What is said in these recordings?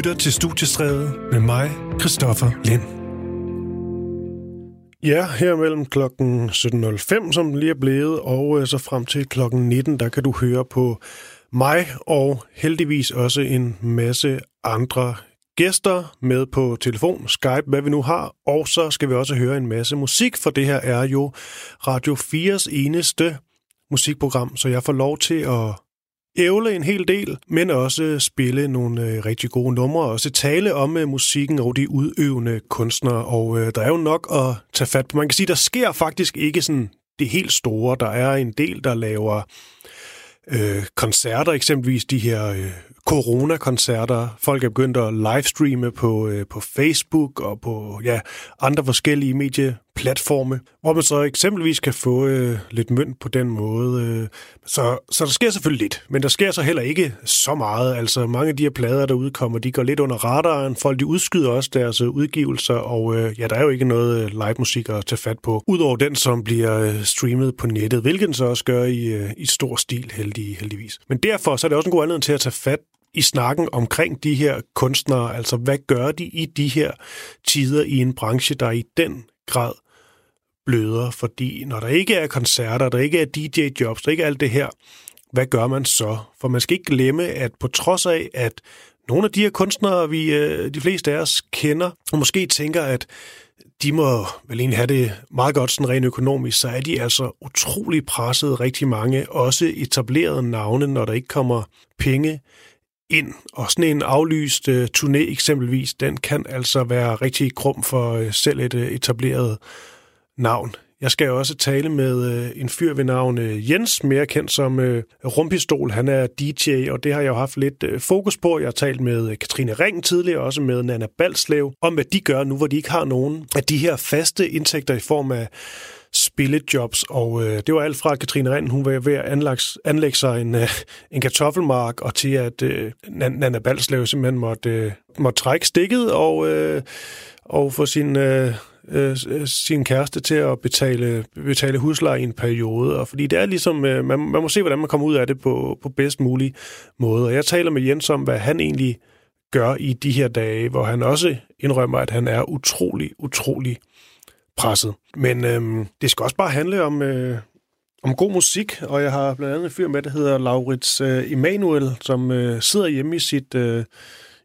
lytter til Studiestræde med mig, Christoffer Lind. Ja, her mellem klokken 17.05, som lige er blevet, og øh, så frem til klokken 19, der kan du høre på mig og heldigvis også en masse andre gæster med på telefon, Skype, hvad vi nu har, og så skal vi også høre en masse musik, for det her er jo Radio 4's eneste musikprogram, så jeg får lov til at ævle en hel del, men også spille nogle øh, rigtig gode numre, og også tale om øh, musikken og de udøvende kunstnere, og øh, der er jo nok at tage fat på. Man kan sige, der sker faktisk ikke sådan det helt store. Der er en del, der laver øh, koncerter, eksempelvis de her øh, coronakoncerter. Folk er begyndt at livestreame på, øh, på Facebook og på ja, andre forskellige medieplatforme, hvor man så eksempelvis kan få øh, lidt mønt på den måde. Øh. Så, så der sker selvfølgelig lidt, men der sker så heller ikke så meget. Altså mange af de her plader, der udkommer, de går lidt under radaren. Folk de udskyder også deres øh, udgivelser, og øh, ja, der er jo ikke noget øh, live musik at tage fat på, udover den, som bliver øh, streamet på nettet, hvilket så også gør i, i stor stil heldig, heldigvis. Men derfor så er det også en god anledning til at tage fat i snakken omkring de her kunstnere. Altså, hvad gør de i de her tider i en branche, der i den grad bløder? Fordi når der ikke er koncerter, der ikke er DJ-jobs, der ikke er alt det her, hvad gør man så? For man skal ikke glemme, at på trods af, at nogle af de her kunstnere, vi øh, de fleste af os kender, og måske tænker, at de må vel egentlig have det meget godt sådan rent økonomisk, så er de altså utrolig presset rigtig mange, også etablerede navne, når der ikke kommer penge ind. Og sådan en aflyst øh, turné eksempelvis, den kan altså være rigtig krum for øh, selv et øh, etableret navn. Jeg skal også tale med øh, en fyr ved navn øh, Jens, mere kendt som øh, Rumpistol. Han er DJ, og det har jeg jo haft lidt øh, fokus på. Jeg har talt med øh, Katrine Ring tidligere, også med Nana Balslev, om hvad de gør nu, hvor de ikke har nogen af de her faste indtægter i form af billedjobs, og øh, det var alt fra, at Katrine Rind, hun var ved at anlægge, anlægge sig en, øh, en kartoffelmark, og til at øh, Nana Balslev simpelthen måtte, øh, måtte trække stikket og, øh, og få sin, øh, øh, øh, sin kæreste til at betale, betale husleje i en periode. Og fordi det er ligesom, øh, man, man må se, hvordan man kommer ud af det på, på bedst mulig måde. Og jeg taler med Jens om, hvad han egentlig gør i de her dage, hvor han også indrømmer, at han er utrolig, utrolig presset. Men øhm, det skal også bare handle om, øh, om god musik, og jeg har blandt andet en fyr med, der hedder Laurits øh, Emanuel, som øh, sidder hjemme i sit, øh,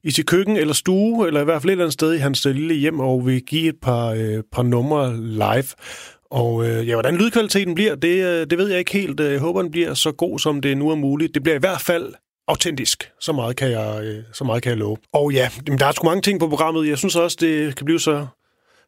i sit køkken eller stue, eller i hvert fald et eller andet sted i hans øh, lille hjem, og vil give et par, øh, par numre live. Og øh, ja, hvordan lydkvaliteten bliver, det, øh, det ved jeg ikke helt. Øh, jeg håber, den bliver så god, som det nu er muligt. Det bliver i hvert fald autentisk. Så meget kan jeg, øh, så meget kan jeg love. Og ja, der er sgu mange ting på programmet. Jeg synes også, det kan blive så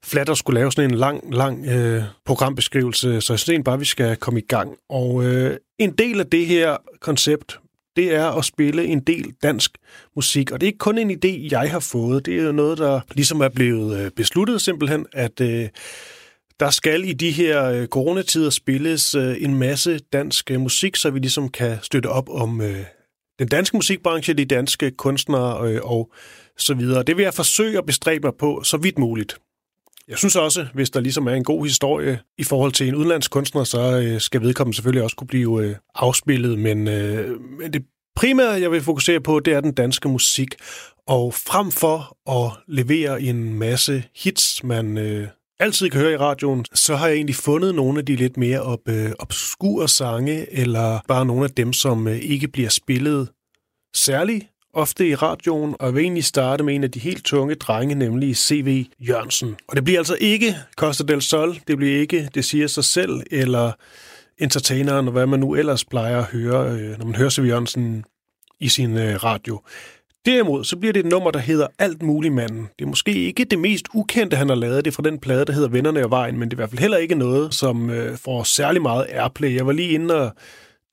flat at skulle lave sådan en lang, lang øh, programbeskrivelse, så jeg synes bare, vi skal komme i gang. Og øh, en del af det her koncept, det er at spille en del dansk musik. Og det er ikke kun en idé, jeg har fået. Det er noget, der ligesom er blevet øh, besluttet simpelthen, at øh, der skal i de her øh, coronatider spilles øh, en masse dansk øh, musik, så vi ligesom kan støtte op om øh, den danske musikbranche, de danske kunstnere øh, og så videre. Det vil jeg forsøge at bestræbe mig på så vidt muligt. Jeg synes også, hvis der ligesom er en god historie i forhold til en udenlandsk kunstner, så øh, skal vedkommende selvfølgelig også kunne blive øh, afspillet. Men, øh, men det primære, jeg vil fokusere på, det er den danske musik. Og frem for at levere en masse hits, man øh, altid kan høre i radioen, så har jeg egentlig fundet nogle af de lidt mere op, øh, obskure sange, eller bare nogle af dem, som øh, ikke bliver spillet særlig ofte i radioen, og jeg vil egentlig starte med en af de helt tunge drenge, nemlig C.V. Jørgensen. Og det bliver altså ikke Costa del Sol, det bliver ikke Det siger sig selv, eller entertaineren, og hvad man nu ellers plejer at høre, øh, når man hører C.V. Jørgensen i sin øh, radio. Derimod så bliver det et nummer, der hedder Alt mulig manden. Det er måske ikke det mest ukendte, han har lavet. Det er fra den plade, der hedder Vennerne og Vejen, men det er i hvert fald heller ikke noget, som øh, får særlig meget airplay. Jeg var lige inde og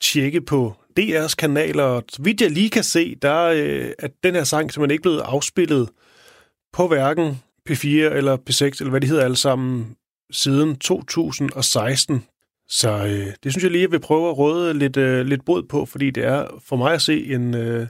tjekke på DR's kanaler, og så vidt jeg lige kan se, der øh, at den her sang simpelthen ikke blevet afspillet på hverken P4 eller P6, eller hvad de hedder alle sammen, siden 2016. Så øh, det synes jeg lige, at jeg vil prøve at råde lidt, øh, lidt brud på, fordi det er for mig at se en, øh,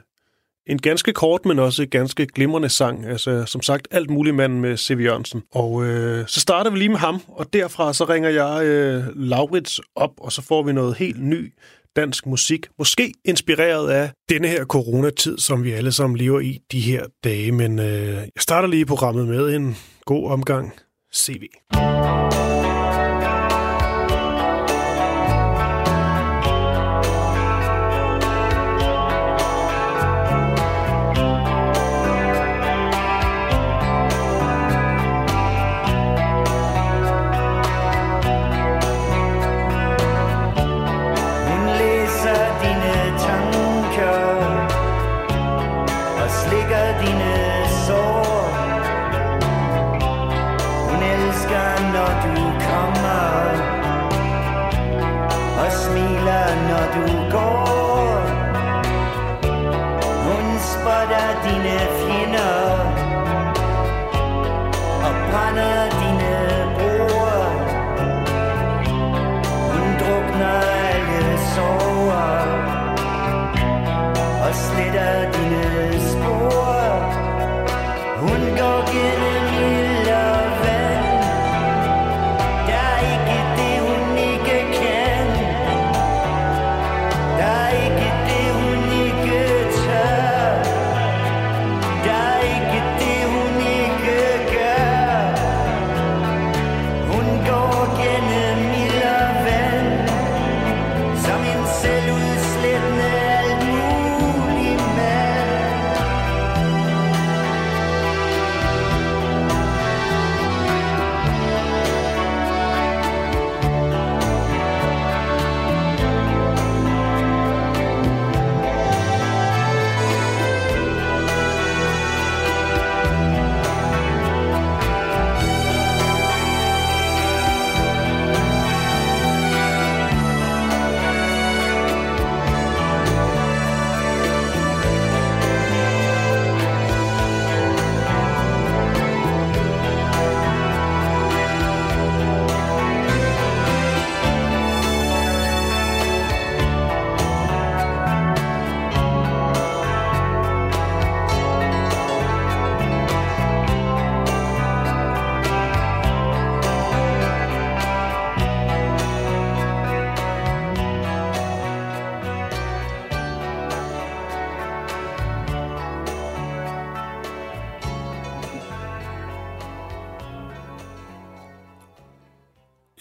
en ganske kort, men også ganske glimrende sang. Altså, som sagt, alt muligt mand med C.V. Jørgensen. Og øh, så starter vi lige med ham, og derfra så ringer jeg øh, Laurits op, og så får vi noget helt ny dansk musik. Måske inspireret af denne her coronatid, som vi alle sammen lever i de her dage. Men øh, jeg starter lige programmet med en god omgang CV.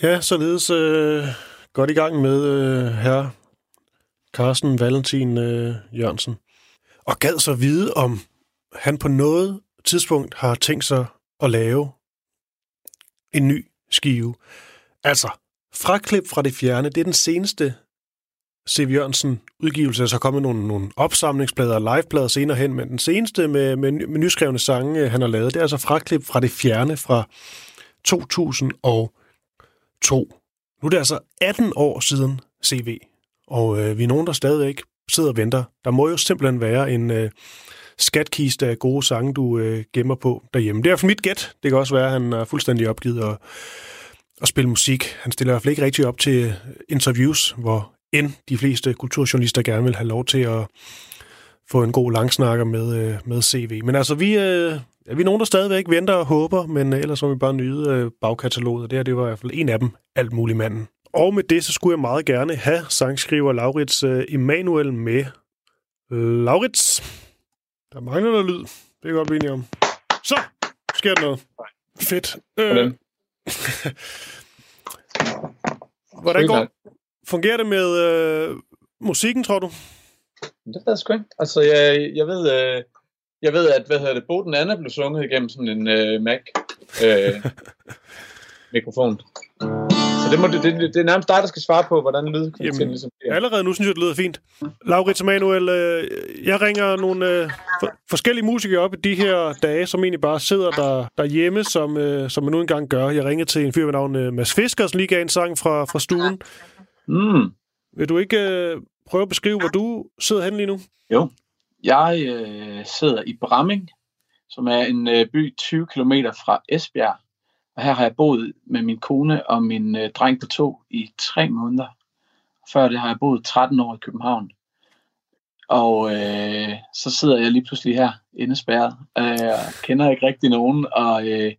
Ja, således øh, godt i gang med øh, herre Carsten Valentin øh, Jørgensen. Og gad så vide, om han på noget tidspunkt har tænkt sig at lave en ny skive. Altså, fraklip fra det fjerne, det er den seneste C.V. Jørgensen udgivelse. Der er så kommet nogle, nogle opsamlingsplader og liveplader senere hen, men den seneste med, med, med nyskrevne sange, øh, han har lavet, det er altså fraklip fra det fjerne fra 2000 og 2. Nu er det altså 18 år siden CV, og øh, vi er nogen, der stadigvæk sidder og venter. Der må jo simpelthen være en øh, skatkiste af gode sange, du øh, gemmer på derhjemme. Det er for mit gæt. Det kan også være, at han er fuldstændig opgivet at, at spille musik. Han stiller i hvert fald ikke rigtig op til øh, interviews, hvor end de fleste kulturjournalister gerne vil have lov til at få en god langsnakker med, øh, med CV. Men altså, vi, øh, Ja, vi er nogen, der stadigvæk venter og håber, men øh, ellers må vi bare nyde øh, bagkataloget. Det her det var i hvert fald en af dem, alt muligt manden. Og med det, så skulle jeg meget gerne have sangskriver Laurits øh, Emanuel med. Laurits, der mangler noget lyd. Det kan godt blive om. Så, sker der noget. Fedt. Øh, Hvordan går, fungerer det med øh, musikken, tror du? Det ved jeg sgu ikke. Altså, jeg, jeg ved, øh, jeg ved, at hvad hedder det, Boden Anna blev sunget igennem sådan en øh, Mac øh, mikrofon. Så det, må, det, det, det er nærmest dig, der skal svare på, hvordan lydkvaliteten ligesom bliver. Allerede nu synes jeg, det lyder fint. Laurits Emanuel, øh, jeg ringer nogle øh, for, forskellige musikere op i de her dage, som egentlig bare sidder der, derhjemme, som, øh, som man nu engang gør. Jeg ringer til en fyr ved navn øh, Mads Fisker, som lige gav en sang fra, fra stuen. Mm. Vil du ikke øh, prøve at beskrive, hvor du sidder hen lige nu? Jo, jeg øh, sidder i Bramming, som er en øh, by 20 km fra Esbjerg. Og her har jeg boet med min kone og min øh, dreng på to i tre måneder. Før det har jeg boet 13 år i København. Og øh, så sidder jeg lige pludselig her indespærret. Øh, jeg kender ikke rigtig nogen, og øh,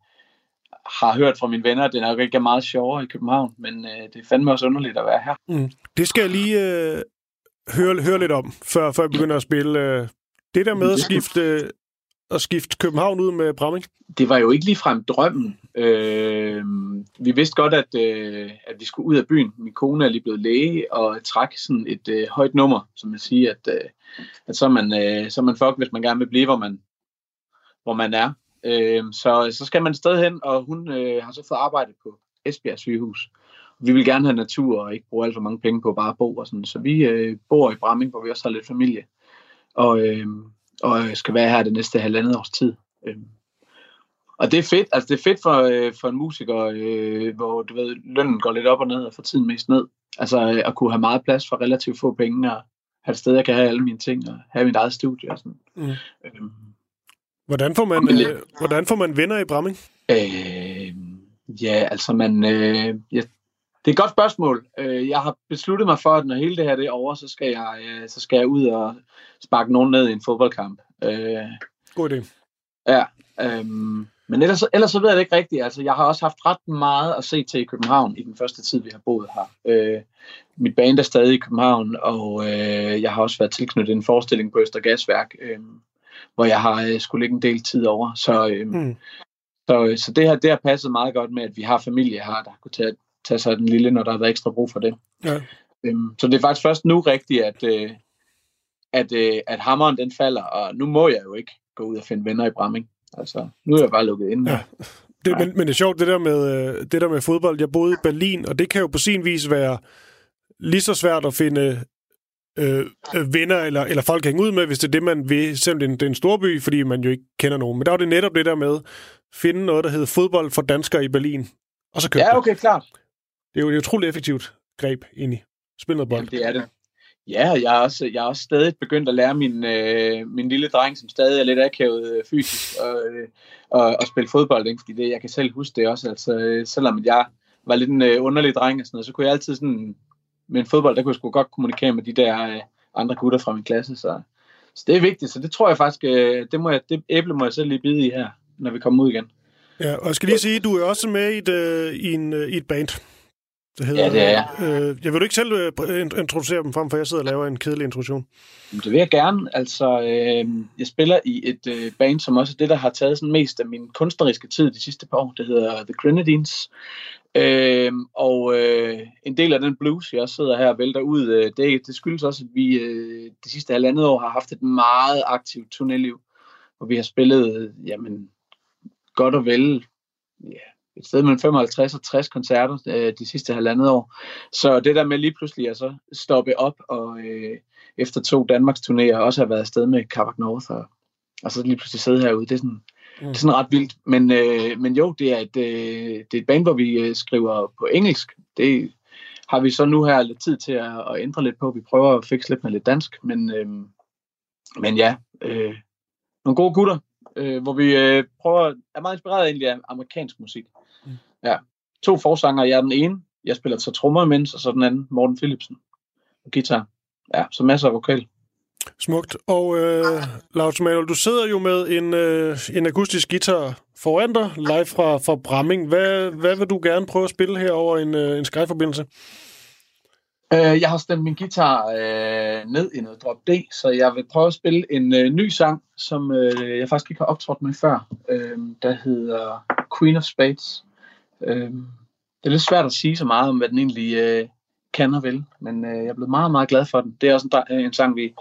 har hørt fra mine venner, at det nok ikke er meget sjovere i København, men øh, det er fandme også underligt at være her. Mm. Det skal jeg lige øh, høre, høre lidt om, før, før jeg begynder at spille. Øh, det der med at skifte, at skifte København ud med Bramming? Det var jo ikke ligefrem drømmen. Øh, vi vidste godt, at, øh, at vi skulle ud af byen. Min kone er lige blevet læge og træk sådan et øh, højt nummer, som man siger, at, øh, at så, er man, øh, så er man fuck, hvis man gerne vil blive, hvor man, hvor man er. Øh, så, så skal man et sted hen, og hun øh, har så fået arbejde på Esbjerg sygehus. Vi vil gerne have natur og ikke bruge alt for mange penge på bare at bo og sådan. Så vi øh, bor i Bramming, hvor vi også har lidt familie. Og, øh, og skal være her det næste halvandet års tid. Øh. Og det er fedt, altså det er fedt for, øh, for en musiker, øh, hvor du ved, lønnen går lidt op og ned og får tiden mest ned. Altså øh, at kunne have meget plads for relativt få penge og have et sted, jeg kan have alle mine ting og have mit eget studie og sådan. Mm. Øhm, hvordan, får man, øh, hvordan får man venner i Bramming? Øh, ja, altså man, øh, ja, det er et godt spørgsmål. Øh, jeg har besluttet mig for, at når hele det her det er over, så skal jeg, øh, så skal jeg ud og sparke nogen ned i en fodboldkamp. Øh, God idé. Ja, øh, men ellers, ellers så ved jeg det ikke rigtigt. Altså, jeg har også haft ret meget at se til i København i den første tid, vi har boet her. Øh, mit band er stadig i København, og øh, jeg har også været tilknyttet en forestilling på Østergasværk, øh, hvor jeg har øh, skulle ligge en del tid over. Så, øh, mm. så, så det, her, det har passet meget godt med, at vi har familie her, der kunne tage, tage sig den lille, når der har været ekstra brug for det. Ja. Øh, så det er faktisk først nu rigtigt, at, øh, at, øh, at hammeren den falder, og nu må jeg jo ikke gå ud og finde venner i Bramming. Altså, nu er jeg bare lukket ind. Ja. Det, ja. men, men det er sjovt, det der, med, øh, det der med fodbold. Jeg boede i Berlin, og det kan jo på sin vis være lige så svært at finde øh, øh venner eller, eller folk at hænge ud med, hvis det er det, man vil, selvom det er en, det er en stor by, fordi man jo ikke kender nogen. Men der var det netop det der med, finde noget, der hedder fodbold for danskere i Berlin, og så købe Ja, okay, klart. Det er jo et utroligt effektivt greb ind i spillet bold. Jamen, det er det. Ja, jeg er også, jeg er også stadig begyndt at lære min, øh, min lille dreng, som stadig er lidt akavet øh, fysisk, og, øh, og, og spille fodbold, ikke? fordi det, jeg kan selv huske det også. Altså, øh, selvom jeg var lidt en øh, underlig dreng og sådan noget, så kunne jeg altid sådan, med en fodbold, der kunne jeg sgu godt kommunikere med de der øh, andre gutter fra min klasse, så, så det er vigtigt, så det tror jeg faktisk, øh, det, må jeg, det æble må jeg selv lige bide i her, når vi kommer ud igen. Ja, og jeg skal lige sige, du er også med i et, øh, i en, øh, i et band. Det hedder, ja, det er jeg. Øh, jeg vil du ikke selv øh, introducere dem frem, for jeg sidder og laver en kedelig introduktion. Det vil jeg gerne. Altså, øh, jeg spiller i et øh, band, som også er det, der har taget sådan mest af min kunstneriske tid de sidste par år. Det hedder The Grenadines. Øh, og øh, en del af den blues, jeg sidder her og vælter ud, øh, det, det skyldes også, at vi øh, de sidste halvandet år har haft et meget aktivt turnéliv, hvor vi har spillet, jamen, godt og vel, ja, et sted mellem 55 og 60 koncerter øh, de sidste halvandet år. Så det der med lige pludselig at så stoppe op og øh, efter to Danmarks turnéer også har været afsted med Carbac North og, og så lige pludselig sidde herude, det er sådan, mm. det er sådan ret vildt. Men, øh, men jo, det er, et, øh, det er et band, hvor vi øh, skriver på engelsk. Det har vi så nu her lidt tid til at, at ændre lidt på. Vi prøver at fikse lidt med lidt dansk, men, øh, men ja, øh, nogle gode gutter, øh, hvor vi øh, prøver, er meget inspireret egentlig af amerikansk musik. Mm. Ja. To forsanger, jeg er den ene. Jeg spiller så trommer imens, og så den anden, Morten Philipsen. Og guitar. Ja, så masser af vokal. Smukt. Og øh, Lars Manuel, du sidder jo med en, øh, en akustisk guitar foran dig, live fra, fra Bramming. Hvad, hvad vil du gerne prøve at spille her over en, øh, en Skype-forbindelse? Øh, jeg har stemt min guitar øh, ned i noget drop D, så jeg vil prøve at spille en øh, ny sang, som øh, jeg faktisk ikke har optrådt med før, øh, der hedder Queen of Spades. Øh, det er lidt svært at sige så meget om, hvad den egentlig øh, kan og vil, men øh, jeg er blevet meget, meget glad for den. Det er også en, en sang, vi,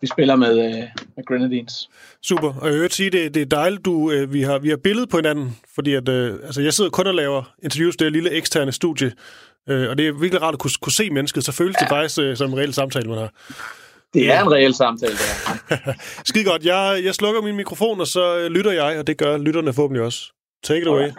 vi spiller med, øh, med Grenadines. Super, og jeg vil sige, det, det er dejligt, du, øh, vi, har, vi har billedet på hinanden, fordi at, øh, altså, jeg sidder kun og laver interviews, det er lille eksterne studie, øh, og det er virkelig rart at kunne, kunne se mennesket, så føles ja. det faktisk øh, som en reel samtale, man har. Det er en reel samtale, det her. Skide godt. Jeg, jeg slukker min mikrofon, og så øh, lytter jeg, og det gør lytterne forhåbentlig også. Take it away. Okay.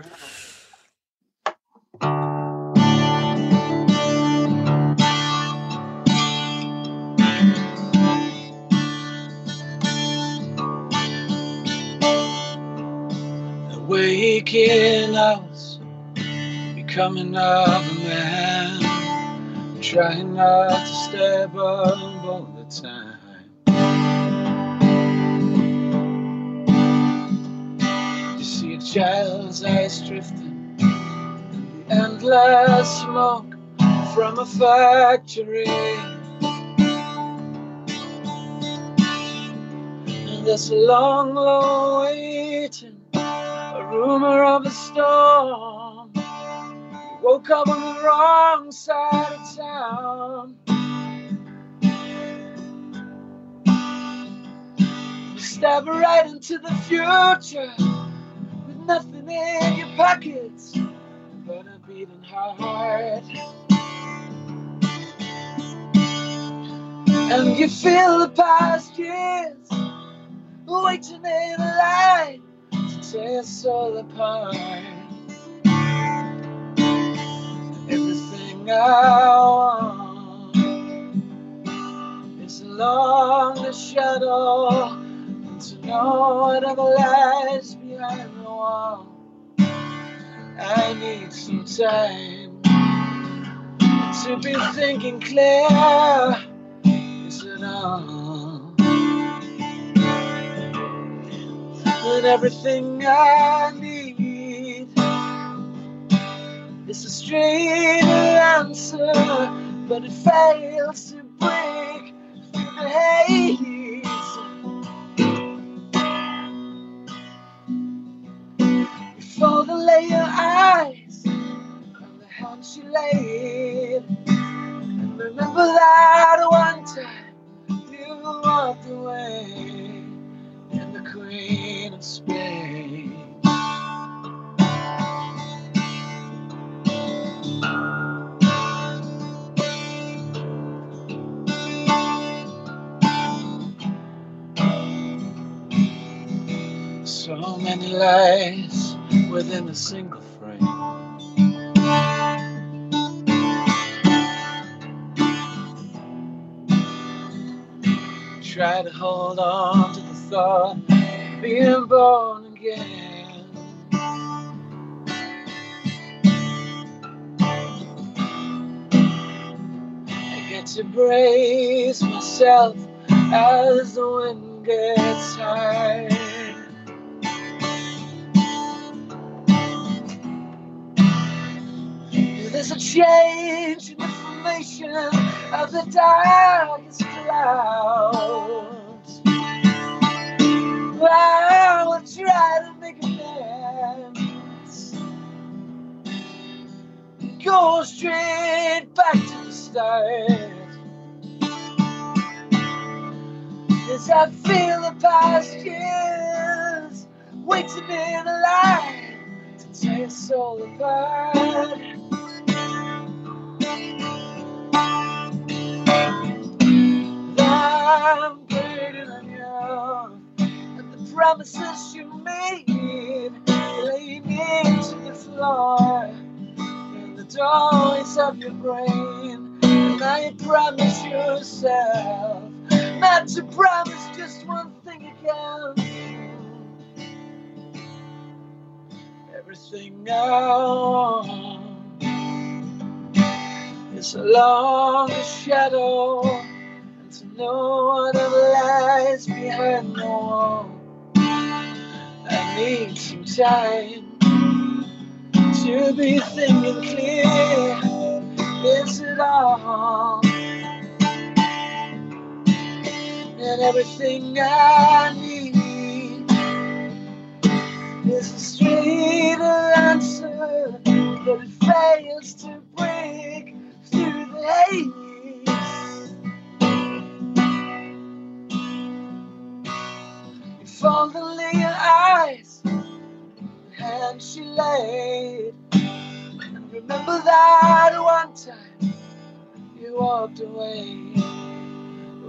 thinking I was becoming of a man, trying not to step up all the time. You see a child's eyes drifting, the endless smoke from a factory. And this long, long way rumor of a storm. Woke up on the wrong side of town. You step right into the future with nothing in your pockets but a beating heart. And you feel the past years waiting in line tear us all apart. Everything I want is along the shadow and to know whatever lies behind the wall. I need some time to be thinking clear. Is it all? And everything I need is a straight answer, but it fails to break through the haze. Before the lay your eyes on the hand she laid, and remember that one So many lies within a single frame. Try to hold on to the thought being born again. I get to brace myself as the wind gets high. There's a change in the formation of the darkest clouds. I will try to make amends. Go straight back to the start. As I feel the past years waiting in a line to tear all apart. Promises you made lay me to the floor in the doorways of your brain. And I promise yourself not to promise just one thing again. Everything want is a long shadow and to know whatever lies behind the wall. I need some time to be thinking clear. Is it all? And everything I need is a straight answer, but it fails to break through the haze. Your eyes, hand she laid, and remember that one time you walked away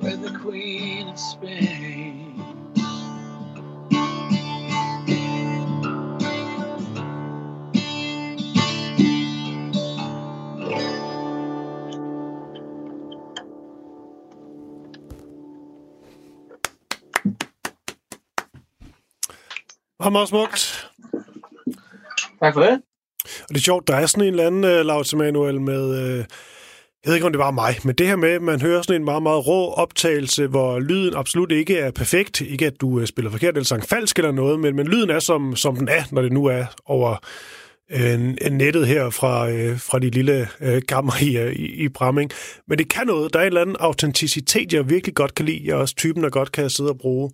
with the Queen of Spain. Og meget smukt. Tak for det. Og det er sjovt, der er sådan en eller anden, uh, Laurits Emanuel, med... Uh, jeg ved ikke, om det var mig, men det her med, at man hører sådan en meget, meget rå optagelse, hvor lyden absolut ikke er perfekt. Ikke at du uh, spiller forkert eller sang falsk eller noget, men, men lyden er, som, som den er, når det nu er over uh, nettet her fra, uh, fra de lille uh, kammer i, i, i Bramming. Men det kan noget. Der er en eller anden autenticitet, jeg virkelig godt kan lide. Jeg er også typen, der godt kan sidde og bruge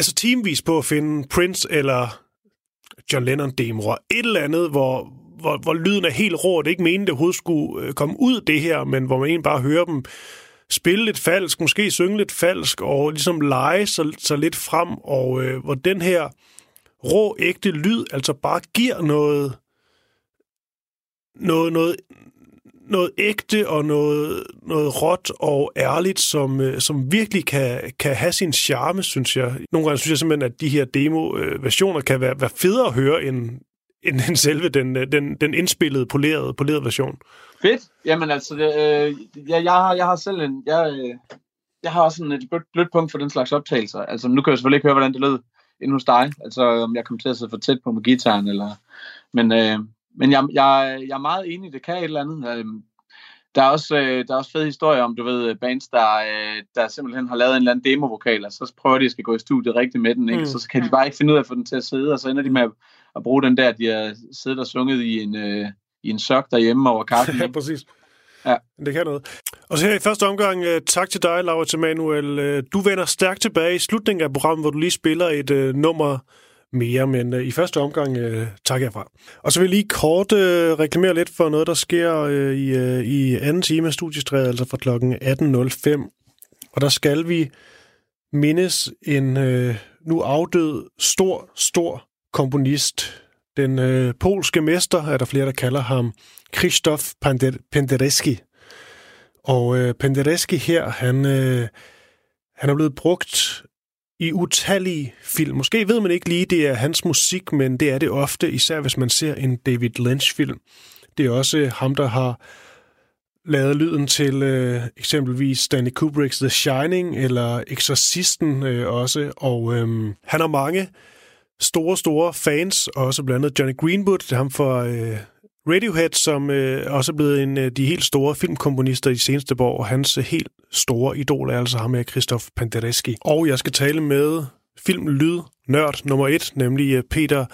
altså teamvis på at finde Prince eller John Lennon demoer. Et eller andet, hvor, hvor, hvor lyden er helt rå. Det er ikke meningen, det overhovedet skulle øh, komme ud det her, men hvor man egentlig bare hører dem spille lidt falsk, måske synge lidt falsk, og ligesom lege sig, sig lidt frem, og øh, hvor den her rå, ægte lyd altså bare giver noget, noget, noget, noget ægte og noget, noget råt og ærligt, som, øh, som virkelig kan, kan have sin charme, synes jeg. Nogle gange synes jeg simpelthen, at de her demo-versioner kan være, være federe at høre end, end, end selve den, øh, den, den indspillede, polerede, polerede version. Fedt. Jamen altså, det, øh, jeg, jeg, har, jeg har selv en... Jeg, øh, jeg har også sådan et blødt, blødt punkt for den slags optagelser. Altså, nu kan jeg selvfølgelig ikke høre, hvordan det lød inde hos dig. Altså, om jeg kom til at sidde for tæt på med gitaren, eller... Men, øh, men jeg, jeg, jeg er meget enig, det kan et eller andet. Øh, der er også, øh, der er også fede historier om, du ved, bands, der, øh, der simpelthen har lavet en eller anden demo-vokal, og så prøver de at skal gå i studiet rigtigt med den, ikke? Mm. Så, kan de bare ikke finde ud af at få den til at sidde, og så ender de med at, at bruge den der, de har siddet og sunget i en, øh, i en sok derhjemme over kaffen. ja, præcis. Ja. Det kan noget. Og så her i første omgang, tak til dig, Laura Emanuel. Uh, du vender stærkt tilbage i slutningen af programmet, hvor du lige spiller et uh, nummer mere, men øh, i første omgang øh, tak herfra. Og så vil jeg lige kort øh, reklamere lidt for noget, der sker øh, i, øh, i anden time af studiestrædet, altså fra klokken 18.05. Og der skal vi mindes en øh, nu afdød, stor, stor komponist. Den øh, polske mester, er der flere, der kalder ham, Krzysztof Penderecki. Og øh, Penderecki her, han, øh, han er blevet brugt i utallige film. Måske ved man ikke lige, det er hans musik, men det er det ofte, især hvis man ser en David Lynch-film. Det er også ham, der har lavet lyden til øh, eksempelvis Stanley Kubricks The Shining eller Exorcisten øh, også. Og øh, han har mange store, store fans, også blandt andet Johnny Greenwood, det er ham for øh, Radiohead, som øh, også er blevet en af de helt store filmkomponister i de seneste år, og hans øh, helt store idol er altså ham her, Christoph Penderecki. Og jeg skal tale med filmlyd nørd nummer et, nemlig øh, Peter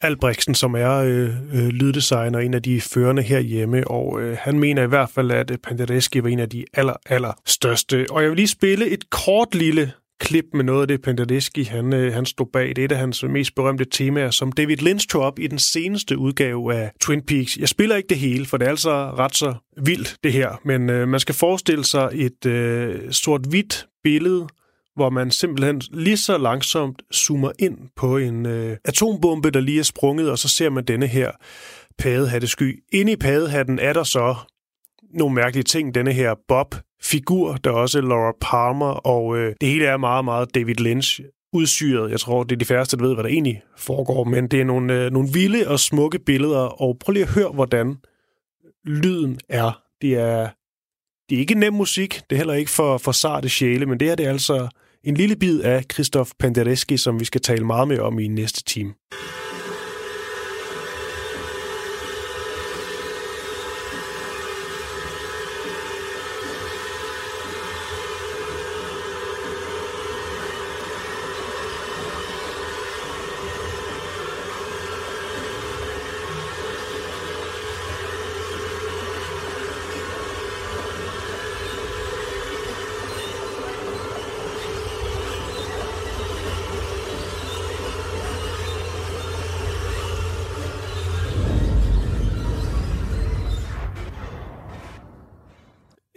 Albrechtsen, som er øh, øh, lyddesigner, en af de førende herhjemme, og øh, han mener i hvert fald, at Penderecki var en af de aller, aller største. Og jeg vil lige spille et kort lille klip med noget af det, Penderecki han, øh, han stod bag. Det er et af hans mest berømte temaer, som David Lynch tog op i den seneste udgave af Twin Peaks. Jeg spiller ikke det hele, for det er altså ret så vildt, det her. Men øh, man skal forestille sig et øh, sort-hvidt billede, hvor man simpelthen lige så langsomt zoomer ind på en øh, atombombe, der lige er sprunget, og så ser man denne her paddehattesky. Inde i paddehatten er der så nogle mærkelige ting. Denne her Bob figur, der er også Laura Palmer, og øh, det hele er meget, meget David Lynch udsyret. Jeg tror, det er de færreste, der ved, hvad der egentlig foregår, men det er nogle, øh, nogle vilde og smukke billeder, og prøv lige at høre, hvordan lyden er. Det er, det er ikke nem musik, det er heller ikke for, for sarte sjæle, men det her det er altså en lille bid af Christoph Penderecki, som vi skal tale meget mere om i næste time.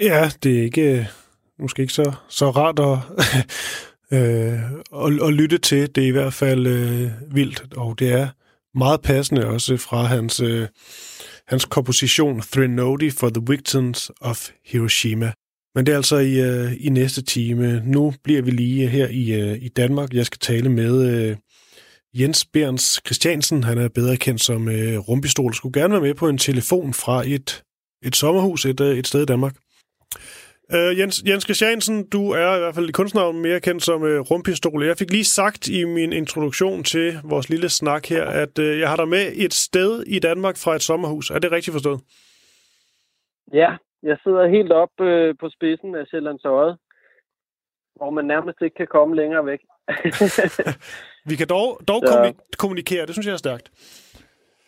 Ja, det er ikke øh, måske ikke så, så rart at, øh, at, at lytte til. Det er i hvert fald øh, vildt, og det er meget passende også fra hans, øh, hans komposition Threnody for the Victims of Hiroshima. Men det er altså i, øh, i næste time. Nu bliver vi lige her i, øh, i Danmark. Jeg skal tale med øh, Jens Berns Christiansen. Han er bedre kendt som øh, rumpistol. Skulle gerne være med på en telefon fra et, et sommerhus et, øh, et sted i Danmark. Uh, Jens, Jens Christiansen, du er i hvert fald i kunstnavn mere kendt som uh, rumpistol. Jeg fik lige sagt i min introduktion til vores lille snak her, at uh, jeg har dig med et sted i Danmark fra et sommerhus. Er det rigtigt forstået? Ja, jeg sidder helt op uh, på spidsen af Sjællands Øje, hvor man nærmest ikke kan komme længere væk. vi kan dog, dog Så... kommunikere, det synes jeg er stærkt.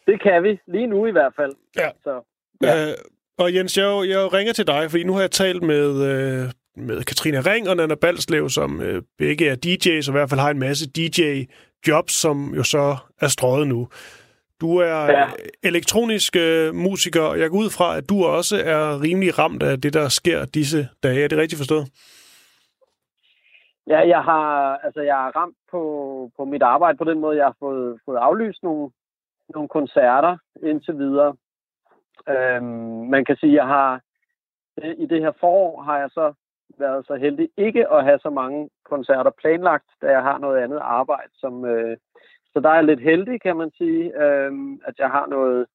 Det kan vi, lige nu i hvert fald. Ja. Så, ja. Uh, og Jens, jeg, jeg ringer til dig, fordi nu har jeg talt med, øh, med Katrine Ring og Nana Balslev, som øh, begge er DJ's, og i hvert fald har en masse DJ-jobs, som jo så er strøget nu. Du er ja. elektronisk øh, musiker, og jeg går ud fra, at du også er rimelig ramt af det, der sker disse dage. Er det rigtigt forstået? Ja, jeg har, altså, jeg er ramt på, på mit arbejde på den måde, jeg har fået, fået aflyst nogle, nogle koncerter indtil videre. Øhm, man kan sige, jeg har i det her forår har jeg så været så heldig ikke at have så mange koncerter planlagt, da jeg har noget andet arbejde, som, øh, så der er jeg lidt heldig, kan man sige, øh, at jeg har noget,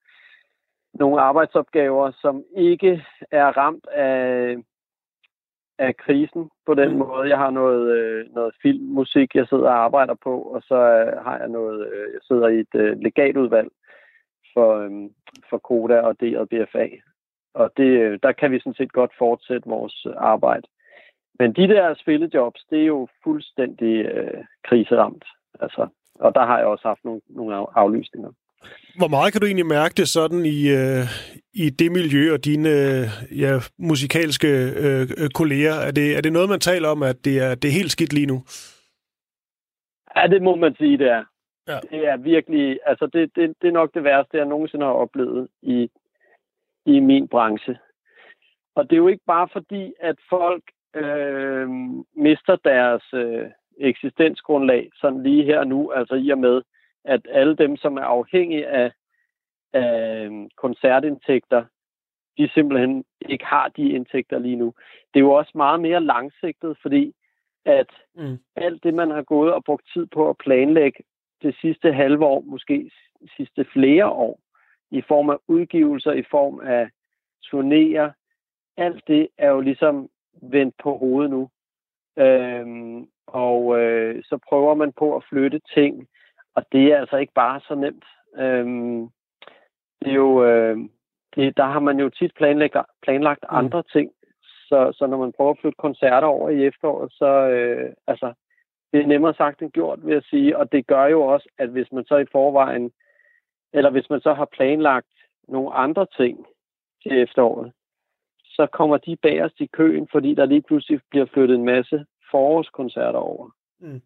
nogle arbejdsopgaver, som ikke er ramt af, af krisen på den mm. måde. Jeg har noget, øh, noget filmmusik, jeg sidder og arbejder på, og så øh, har jeg noget, øh, jeg sidder i et øh, legatudvalg for, øh, for Koda og D og BFA. Og det, øh, der kan vi sådan set godt fortsætte vores arbejde. Men de der spillejobs, det er jo fuldstændig øh, kriseramt. Altså, og der har jeg også haft nogle, nogle aflysninger. Hvor meget kan du egentlig mærke det sådan i, øh, i det miljø og dine øh, ja, musikalske øh, kolleger? Er det, er det noget, man taler om, at det er, det er helt skidt lige nu? Ja, det må man sige, det er. Ja. Det er virkelig, altså det, det, det er nok det værste, jeg nogensinde har oplevet i, i min branche. Og det er jo ikke bare fordi, at folk øh, mister deres, øh, eksistensgrundlag sådan lige her nu, altså i og med, at alle dem, som er afhængige af, af koncertindtægter, de simpelthen ikke har de indtægter lige nu. Det er jo også meget mere langsigtet, fordi at mm. alt det, man har gået og brugt tid på at planlægge det sidste halve år, måske sidste flere år, i form af udgivelser, i form af turnéer, alt det er jo ligesom vendt på hovedet nu. Øhm, og øh, så prøver man på at flytte ting, og det er altså ikke bare så nemt. Øhm, det er jo, øh, det, der har man jo tit planlagt, planlagt mm. andre ting, så, så når man prøver at flytte koncerter over i efteråret, så øh, altså, det er nemmere sagt end gjort, vil jeg sige, og det gør jo også, at hvis man så i forvejen, eller hvis man så har planlagt nogle andre ting til efteråret, så kommer de bagerst i køen, fordi der lige pludselig bliver flyttet en masse forårskoncerter over. Mm.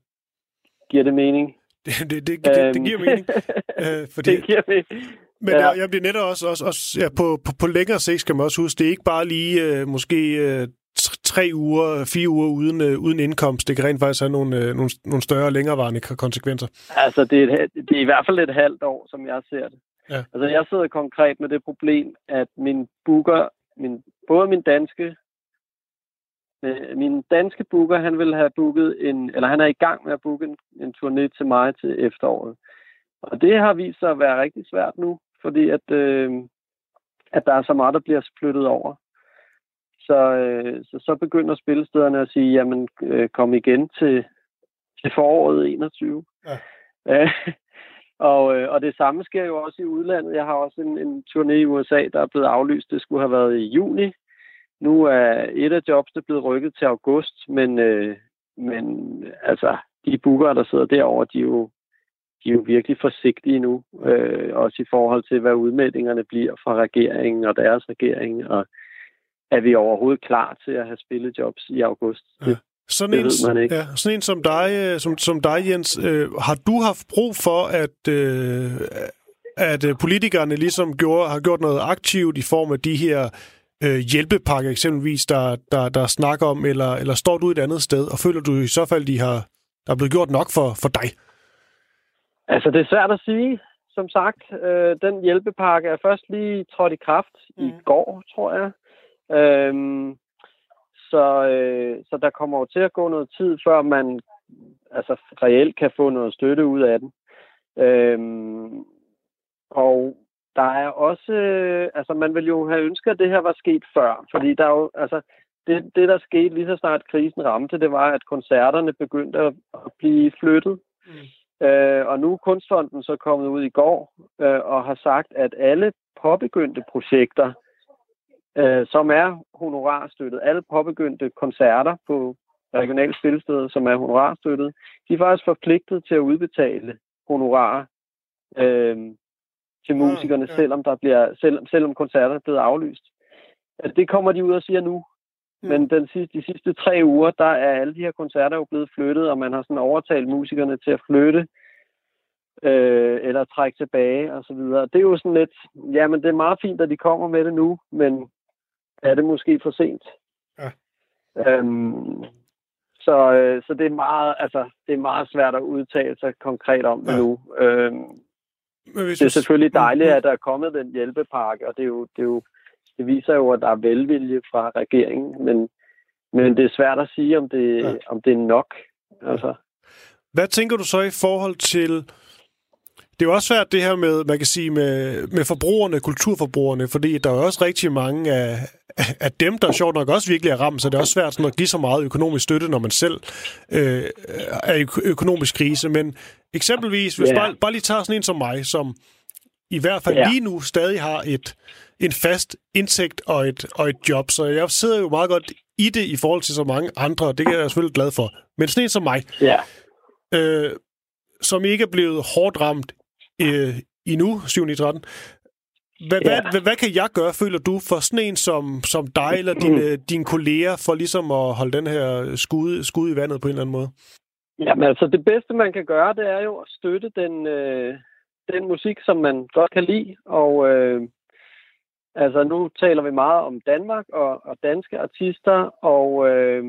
Giver det mening? Det, det, det, det, det giver mening. øh, fordi, det giver mening. Men ja. jeg, jeg bliver netop også, også, også ja, på, på, på længere sigt skal man også huske, det er ikke bare lige øh, måske øh, tre uger, fire uger uden, øh, uden indkomst. Det kan rent faktisk have nogle, øh, nogle, nogle større længerevarende konsekvenser. Altså, det er, det er i hvert fald et halvt år, som jeg ser det. Ja. Altså, jeg sidder konkret med det problem, at min booker, min, både min danske Øh, min danske booker, han vil have booket en, eller han er i gang med at booke en, en turné til mig til efteråret. Og det har vist sig at være rigtig svært nu, fordi at, øh, at der er så meget, der bliver flyttet over. Så, øh, så, så begynder spillestederne at sige, jamen øh, kom igen til, til foråret 21. Ja. Øh, og, øh, og det samme sker jo også i udlandet. Jeg har også en, en turné i USA, der er blevet aflyst. Det skulle have været i juni, nu er et af jobsene blevet rykket til august, men, øh, men altså, de bookere, der sidder derovre, de er jo, de er jo virkelig forsigtige nu, øh, også i forhold til, hvad udmeldingerne bliver fra regeringen og deres regering, og er vi overhovedet klar til at have spillejobs i august? Ja. Sådan en, man ikke. Ja, sådan en som dig, øh, som, som dig Jens, øh, har du haft brug for, at, øh, at øh, politikerne ligesom gjorde, har gjort noget aktivt i form af de her øh, hjælpepakke eksempelvis, der, der, der snakker om, eller, eller står du et andet sted, og føler du i så fald, de har, der er blevet gjort nok for, for dig? Altså, det er svært at sige. Som sagt, øh, den hjælpepakke er først lige trådt i kraft mm. i går, tror jeg. Øhm, så, øh, så der kommer jo til at gå noget tid, før man altså, reelt kan få noget støtte ud af den. Øhm, og der er også, øh, altså man vil jo have ønsket, at det her var sket før, fordi der er jo, altså, det, det der skete lige så snart krisen ramte, det var, at koncerterne begyndte at, at blive flyttet. Mm. Øh, og nu er Kunstfonden så kommet ud i går øh, og har sagt, at alle påbegyndte projekter, øh, som er honorarstøttet, alle påbegyndte koncerter på regionale spilsteder, som er honorarstøttet, de er faktisk forpligtet til at udbetale honorarer øh, til musikerne, mm, ja. selvom, der bliver, selv, selvom koncerter er blevet aflyst. Altså, det kommer de ud og siger nu. Mm. Men den sidste, de sidste tre uger, der er alle de her koncerter jo blevet flyttet, og man har sådan overtalt musikerne til at flytte øh, eller trække tilbage og så videre. Det er jo sådan lidt, ja, men det er meget fint, at de kommer med det nu, men er det måske for sent? Ja. Øhm, så, øh, så det er meget, altså, det er meget svært at udtale sig konkret om ja. nu. Øhm, det er selvfølgelig dejligt, at der er kommet den hjælpepakke, og det, er jo, det, er jo, det viser jo, at der er velvilje fra regeringen, men, men det er svært at sige, om det, ja. om det er nok. Altså. Hvad tænker du så i forhold til det er jo også svært det her med, man kan sige, med, med forbrugerne, kulturforbrugerne, fordi der er også rigtig mange af, af dem, der er sjovt nok også virkelig er ramt, så det er også svært sådan at give så meget økonomisk støtte, når man selv øh, er i økonomisk krise. Men eksempelvis, hvis yeah. bare, bare lige tager sådan en som mig, som i hvert fald yeah. lige nu stadig har et, en fast indtægt og et, og et job, så jeg sidder jo meget godt i det i forhold til så mange andre, og det er jeg selvfølgelig glad for. Men sådan en som mig, yeah. øh, som ikke er blevet hårdt ramt øh, endnu, 7. 13. Hvad, ja. hvad, hvad kan jeg gøre, føler du, for sådan en som, som dig eller dine, mm. dine kolleger, for ligesom at holde den her skud, skud i vandet på en eller anden måde? Jamen altså, det bedste man kan gøre, det er jo at støtte den, øh, den musik, som man godt kan lide. Og øh, altså, nu taler vi meget om Danmark og, og danske artister, og øh,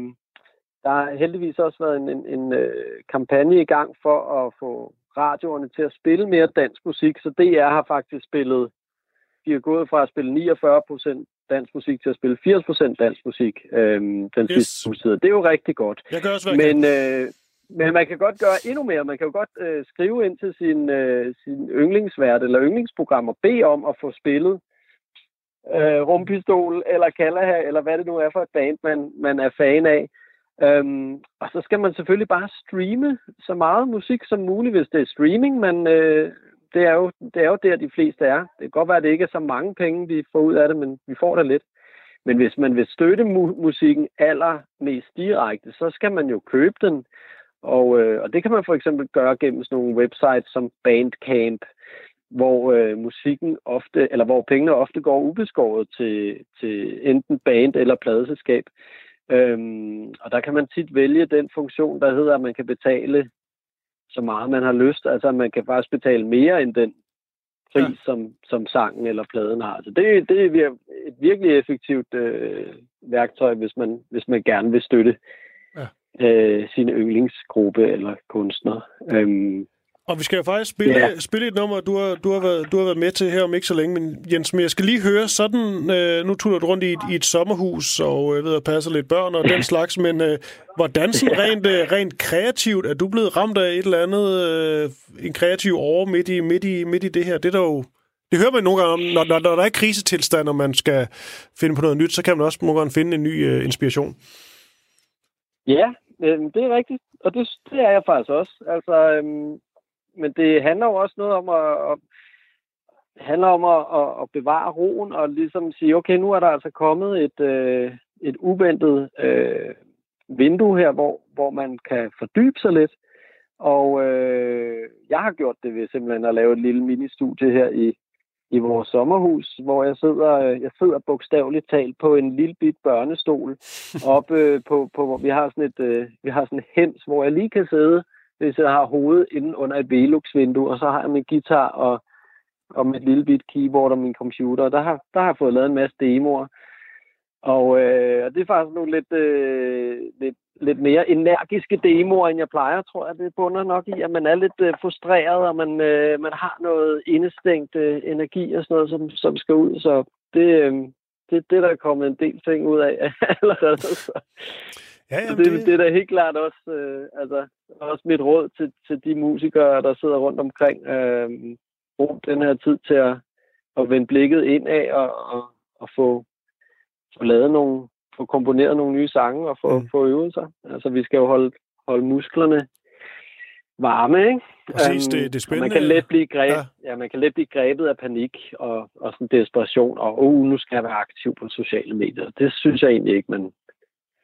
der har heldigvis også været en, en, en øh, kampagne i gang for at få radioerne til at spille mere dansk musik, så DR har faktisk spillet, de er gået fra at spille 49 procent dansk musik til at spille 80 procent dansk musik øhm, den yes. sidste uge Det er jo rigtig godt. Jeg gør også, men, øh, men man kan godt gøre endnu mere. Man kan jo godt øh, skrive ind til sin, øh, sin yndlingsvært eller yndlingsprogram og bede om at få spillet øh, Rumpistol eller Kalaha, eller hvad det nu er for et band, man, man er fan af. Øhm, og så skal man selvfølgelig bare streame så meget musik som muligt, hvis det er streaming, men øh, det, er jo, det er jo der, de fleste er. Det kan godt være, at det ikke er så mange penge, vi får ud af det, men vi får det lidt. Men hvis man vil støtte mu- musikken allermest direkte, så skal man jo købe den. Og, øh, og det kan man for eksempel gøre gennem sådan nogle websites som Bandcamp, hvor øh, musikken ofte, eller hvor pengene ofte går ubeskåret til, til enten band eller pladeselskab. Øhm, og der kan man tit vælge den funktion, der hedder, at man kan betale så meget, man har lyst. Altså, man kan faktisk betale mere end den pris, ja. som, som sangen eller pladen har. Så det, det er et virkelig effektivt øh, værktøj, hvis man, hvis man gerne vil støtte ja. øh, sin yndlingsgruppe eller kunstner. Øhm, og vi skal jo faktisk spille, yeah. spille et nummer, du har, du, har været, du har været med til her om ikke så længe, men Jens, men jeg skal lige høre sådan, øh, nu tuller du rundt i et, i et sommerhus, og jeg ved at passe lidt børn og den slags, men øh, hvordan sådan rent, øh, rent kreativt, er du blevet ramt af et eller andet, øh, en kreativ over midt i, midt, i, midt i det her? Det er der jo det hører man nogle gange om, når, når, når der er krisetilstand, og man skal finde på noget nyt, så kan man også nogle gange finde en ny øh, inspiration. Ja, øh, det er rigtigt, og det, det er jeg faktisk også. Altså, øh, men det handler jo også noget om at, at handler om at, at, at bevare roen og ligesom sige, okay, nu er der altså kommet et, øh, et uventet øh, vindue her, hvor, hvor man kan fordybe sig lidt. Og øh, jeg har gjort det ved simpelthen at lave et lille ministudie her i, i vores sommerhus, hvor jeg sidder, øh, jeg sidder bogstaveligt talt på en lille bit børnestol oppe øh, på, på, hvor vi har sådan et, øh, vi har sådan et hens, hvor jeg lige kan sidde hvis jeg har hovedet inde under et Velux-vindue, og så har jeg min guitar og, og mit lille bit keyboard og min computer. Der har, der har jeg fået lavet en masse demoer. Og, øh, og det er faktisk nogle lidt, øh, lidt, lidt mere energiske demoer, end jeg plejer, tror jeg. Det bunder nok i, at man er lidt øh, frustreret, og man, øh, man har noget indestængt øh, energi og sådan noget, som, som skal ud. Så det, øh, det, det der er kommet en del ting ud af allerede. Så. Ja, jamen, det, det... det er da helt klart også, øh, altså, også mit råd til, til de musikere, der sidder rundt omkring. Øh, brug den her tid til at, at vende blikket ind af og, og, og få, få lavet nogle, få komponeret nogle nye sange og få, mm. få øvet sig. Altså, vi skal jo holde, holde musklerne varme, ikke? Præcis, det, det er spændende. Man kan let blive grebet, ja. ja. man kan let blive grebet af panik og, og sådan desperation, og oh, nu skal jeg være aktiv på sociale medier. Det synes jeg egentlig ikke, man,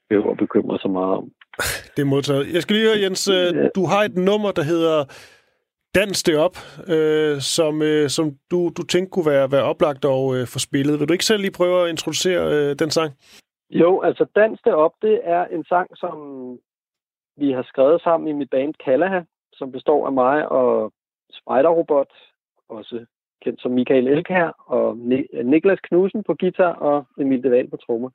behøver at bekymre sig meget om. Det er modtaget. Jeg skal lige høre, Jens, øh, du har et nummer, der hedder Dans det op, øh, som, øh, som du, du tænkte kunne være, være oplagt og øh, få spillet. Vil du ikke selv lige prøve at introducere øh, den sang? Jo, altså Dans det op, det er en sang, som vi har skrevet sammen i mit band Kalaha, som består af mig og Spider Robot, også kendt som Michael Elkær, og Niklas Knudsen på guitar og Emil Deval på trommer.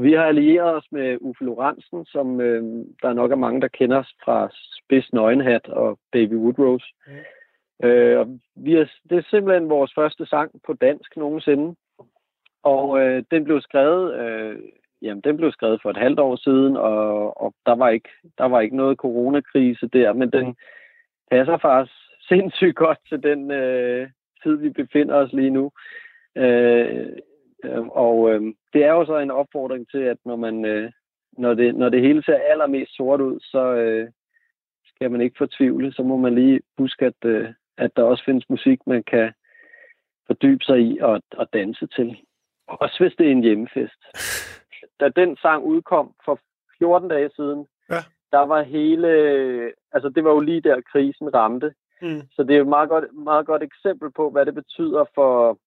Vi har allieret os med Uffe Lorentzen, som øh, der er nok er mange, der kender os fra Spids Nøgenhat og Baby Woodrose. Mm. Øh, og vi er, det er simpelthen vores første sang på dansk nogensinde. Og øh, den blev skrevet øh, jamen, den blev skrevet for et halvt år siden, og, og der, var ikke, der var ikke noget coronakrise der, men den passer faktisk sindssygt godt til den øh, tid, vi befinder os lige nu. Øh, og øh, det er jo så en opfordring til, at når man øh, når, det, når det hele ser allermest sort ud, så øh, skal man ikke fortvivle. Så må man lige huske, at, øh, at der også findes musik, man kan fordybe sig i og, og danse til. Også hvis det er en hjemmefest. Da den sang udkom for 14 dage siden, ja. der var hele... Altså, det var jo lige der, krisen ramte. Mm. Så det er et meget godt, meget godt eksempel på, hvad det betyder for,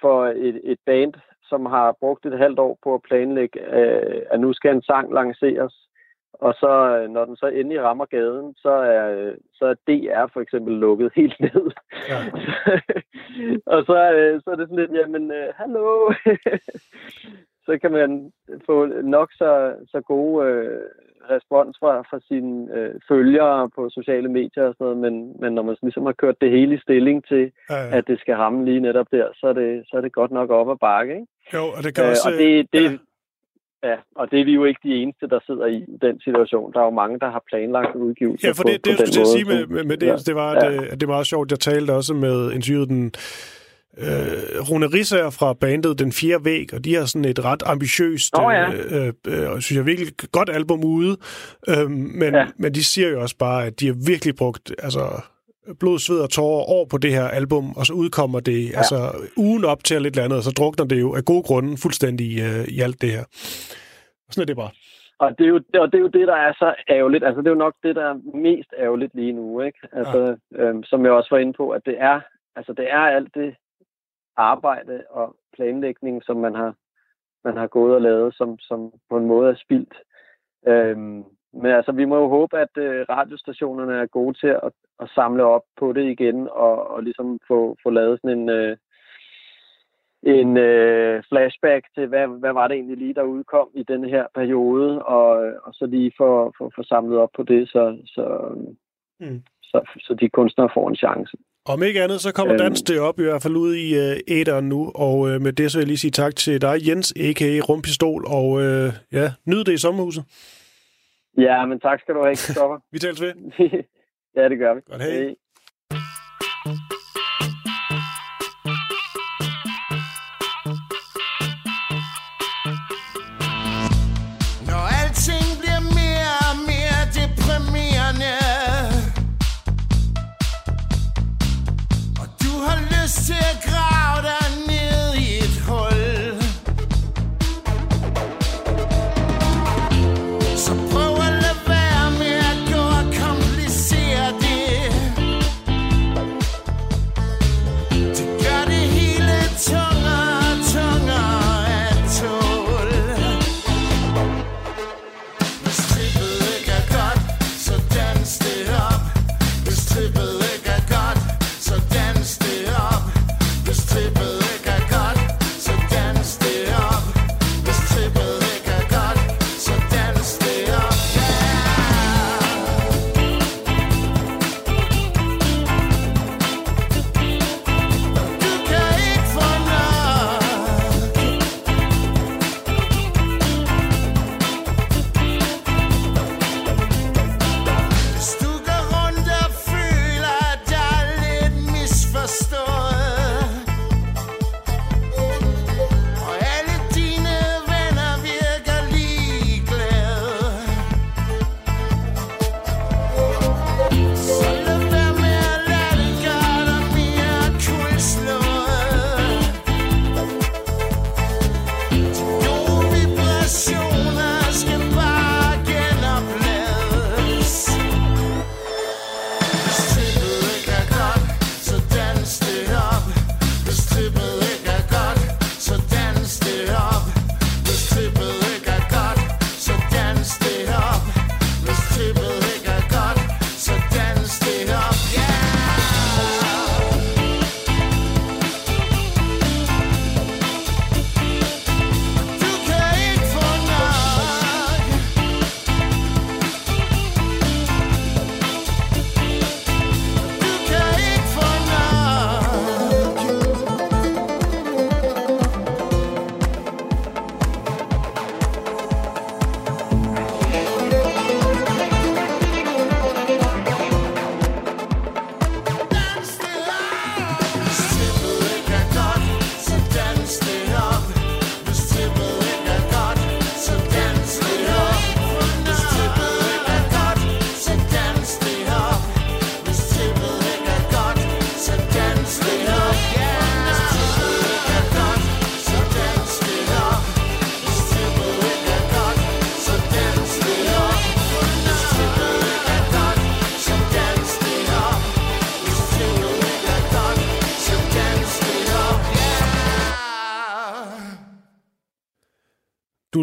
for et, et band, som har brugt et halvt år på at planlægge, øh, at nu skal en sang lanceres. Og så, når den så endelig rammer gaden, så er, så er DR for eksempel lukket helt ned. Ja. og så, øh, så er det sådan lidt, jamen, øh, hallo. så kan man få nok så, så gode øh, respons fra, fra sine øh, følgere på sociale medier og sådan noget, men, men når man ligesom har kørt det hele i stilling til, ja. at det skal ramme lige netop der, så er det, så er det godt nok op ad bakke, ikke? Jo, og det kan øh, også... Og det, det, ja. Ja, og det er vi jo ikke de eneste, der sidder i den situation. Der er jo mange, der har planlagt udgivelser Ja, for det, på, det, på det jeg skulle sige med, med, med det, ja. det var, at, ja. at det er meget sjovt. Jeg talte også med interviewet den øh, Rune Risser fra bandet Den Fjerde Væg, og de har sådan et ret ambitiøst, oh, ja. øh, øh, synes jeg, virkelig godt album ude. Øh, men, ja. men de siger jo også bare, at de har virkelig brugt altså, blod, sved og tårer over på det her album, og så udkommer det ja. altså ugen op til lidt andet, og så drukner det jo af gode grunde fuldstændig øh, i alt det her. Sådan er det bare. Og det, er jo, og det er jo det, der er så ærgerligt. Altså, det er jo nok det, der er mest ærgerligt lige nu, ikke? Altså, ja. øhm, som jeg også var inde på, at det er, altså, det er alt det arbejde og planlægning, som man har, man har gået og lavet, som, som på en måde er spildt. Øhm, men altså, vi må jo håbe, at øh, radiostationerne er gode til at, at samle op på det igen, og, og ligesom få, få lavet sådan en, øh, en øh, flashback til, hvad, hvad var det egentlig lige, der udkom i den her periode, og, og så lige få for, for samlet op på det, så, så, mm. så, så de kunstnere får en chance. Om ikke andet, så kommer øhm. Dans det op i hvert fald ud i æderen nu, og uh, med det så vil jeg lige sige tak til dig, Jens, a.k.a. Rumpistol, og uh, ja, nyd det i sommerhuset. Ja, men tak skal du have, Kristoffer. vi tales ved. ja, det gør vi. Godt, hej. hej.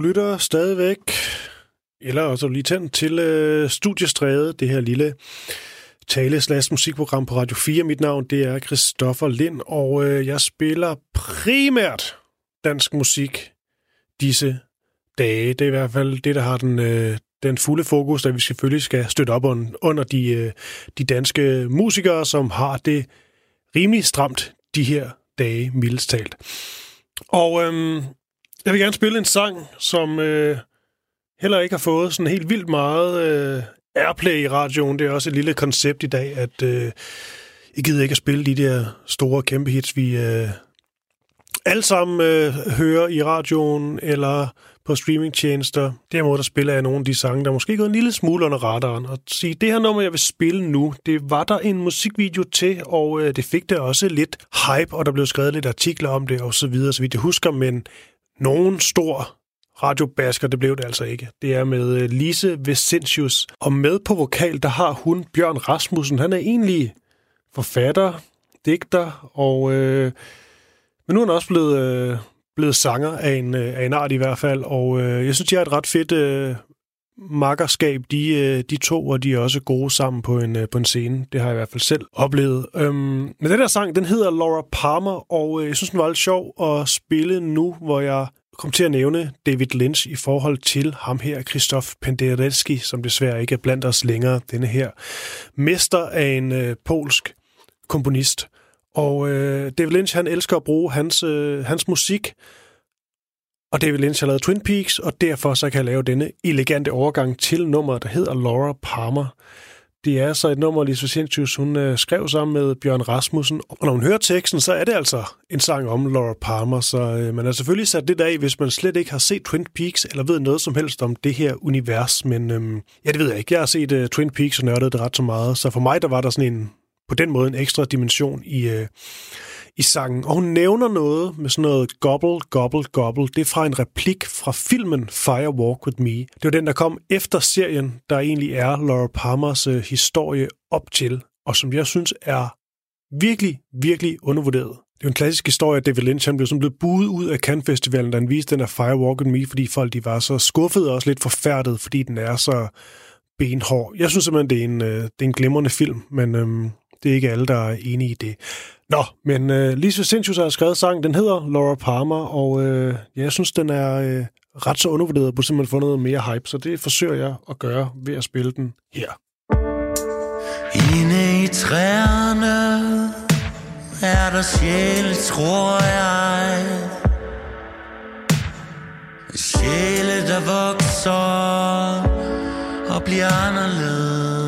Lytter stadigvæk, eller også lige tændt til øh, Studiestræde, det her lille tale musikprogram på Radio 4. Mit navn det er Christoffer Lind, og øh, jeg spiller primært dansk musik disse dage. Det er i hvert fald det, der har den, øh, den fulde fokus, da vi selvfølgelig skal støtte op under de, øh, de danske musikere, som har det rimelig stramt de her dage, mildest talt. Og øhm, jeg vil gerne spille en sang, som øh, heller ikke har fået sådan helt vildt meget øh, airplay i radioen. Det er også et lille koncept i dag, at øh, I gider ikke at spille de der store kæmpe hits, vi øh, alle sammen øh, hører i radioen eller på streamingtjenester. Derimod der spiller jeg nogle af de sange, der måske går en lille smule under radaren. Og sige, det her nummer, jeg vil spille nu, det var der en musikvideo til, og øh, det fik der også lidt hype, og der blev skrevet lidt artikler om det, og så videre, så vidt jeg husker, men nogen stor radiobasker, det blev det altså ikke. Det er med øh, Lise Vesentius, og med på vokal, der har hun Bjørn Rasmussen. Han er egentlig forfatter, digter, og... Øh, men nu er han også blevet, øh, blevet sanger af en, øh, af en art i hvert fald, og øh, jeg synes, de har et ret fedt øh, makkerskab, de, øh, de to, og de er også gode sammen på en, øh, på en scene. Det har jeg i hvert fald selv oplevet. Øhm, men den der sang, den hedder Laura Palmer, og øh, jeg synes, den var lidt sjov at spille nu, hvor jeg kom til at nævne David Lynch i forhold til ham her, Christoph Penderecki, som desværre ikke er blandt os længere, denne her mester af en øh, polsk komponist. Og øh, David Lynch, han elsker at bruge hans, øh, hans musik, og David Lynch har lavet Twin Peaks, og derfor så kan jeg lave denne elegante overgang til nummeret, der hedder Laura Palmer. Det er så et nummer, Lise Vicentius, hun øh, skrev sammen med Bjørn Rasmussen. Og når hun hører teksten, så er det altså en sang om Laura Palmer. Så øh, man har selvfølgelig sat det af, hvis man slet ikke har set Twin Peaks, eller ved noget som helst om det her univers. Men øh, ja, det ved jeg ikke. Jeg har set øh, Twin Peaks og nørdet det ret så meget. Så for mig, der var der sådan en, på den måde en ekstra dimension i, øh, i sangen. Og hun nævner noget med sådan noget gobble, gobble, gobble. Det er fra en replik fra filmen Fire Walk With Me. Det var den, der kom efter serien, der egentlig er Laura Palmers øh, historie op til, og som jeg synes er virkelig, virkelig undervurderet. Det er en klassisk historie, at David Lynch han blev sådan blevet buet ud af Cannes Festivalen, da han viste den af Fire Walk With Me, fordi folk de var så skuffede og også lidt forfærdet, fordi den er så benhård. Jeg synes simpelthen, det er en, øh, det er en glimrende film, men øhm, det er ikke alle, der er enige i det. Nå, men øh, Lise Sintius har skrevet sang, den hedder Laura Palmer, og øh, ja, jeg synes, den er øh, ret så undervurderet, at simpelthen få noget mere hype, så det forsøger jeg at gøre ved at spille den her. Inde i træerne er der sjæle, tror jeg. Sjæle, der vokser og bliver anderledes.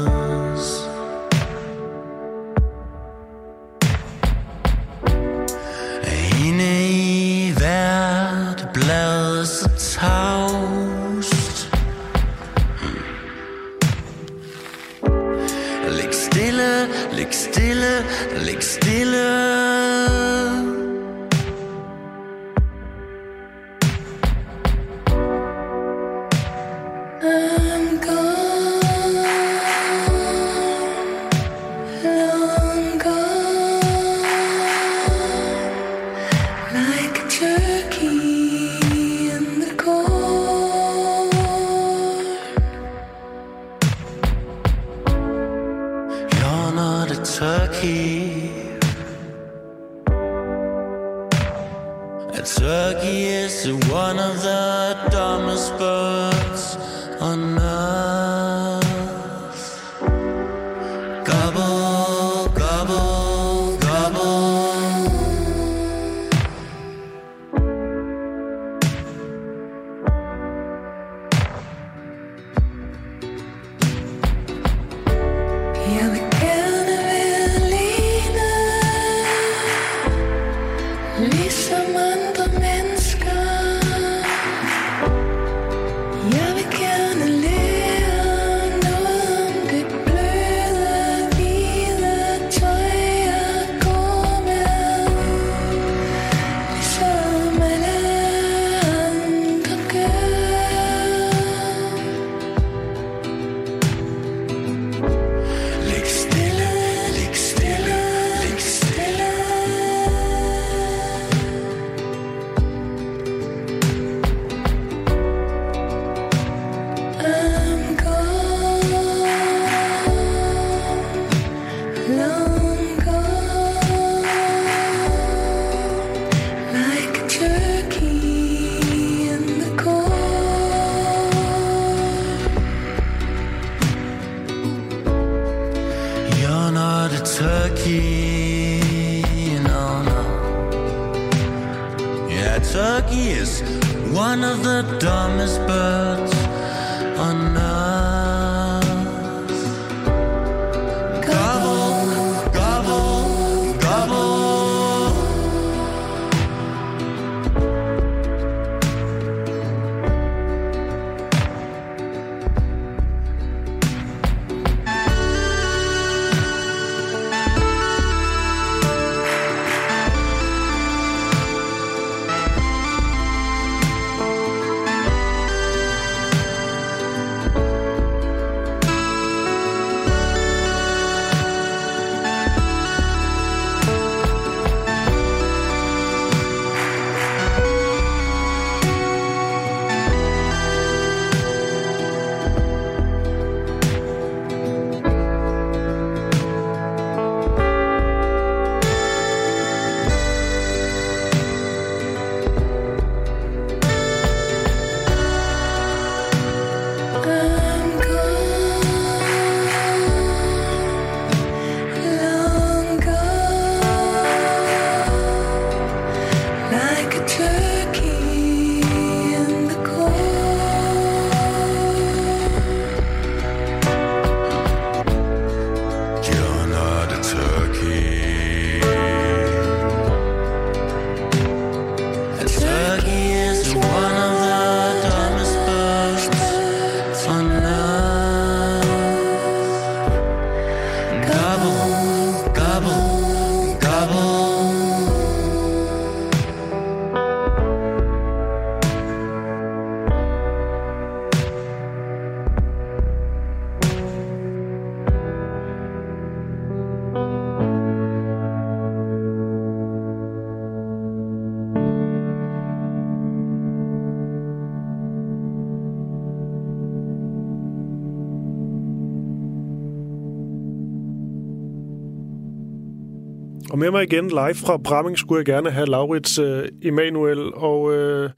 Med mig igen live fra Bramming skulle jeg gerne have Laurits uh, Emanuel. Og uh,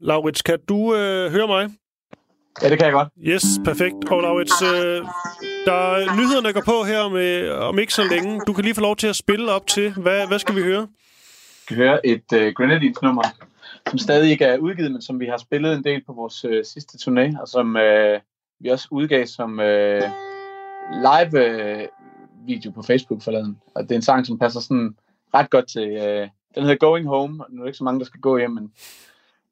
Laurits, kan du uh, høre mig? Ja, det kan jeg godt. Yes, perfekt. Og Laurits, uh, der nyhederne går på her med, om ikke så længe. Du kan lige få lov til at spille op til. Hvad, hvad skal vi høre? Vi skal høre et uh, Grenadines-nummer, som stadig ikke er udgivet, men som vi har spillet en del på vores uh, sidste turné, og som uh, vi også udgav som uh, live uh, video på Facebook forleden. Og det er en sang, som passer sådan ret godt til... Uh, den hedder Going Home, og nu er der ikke så mange, der skal gå hjem, men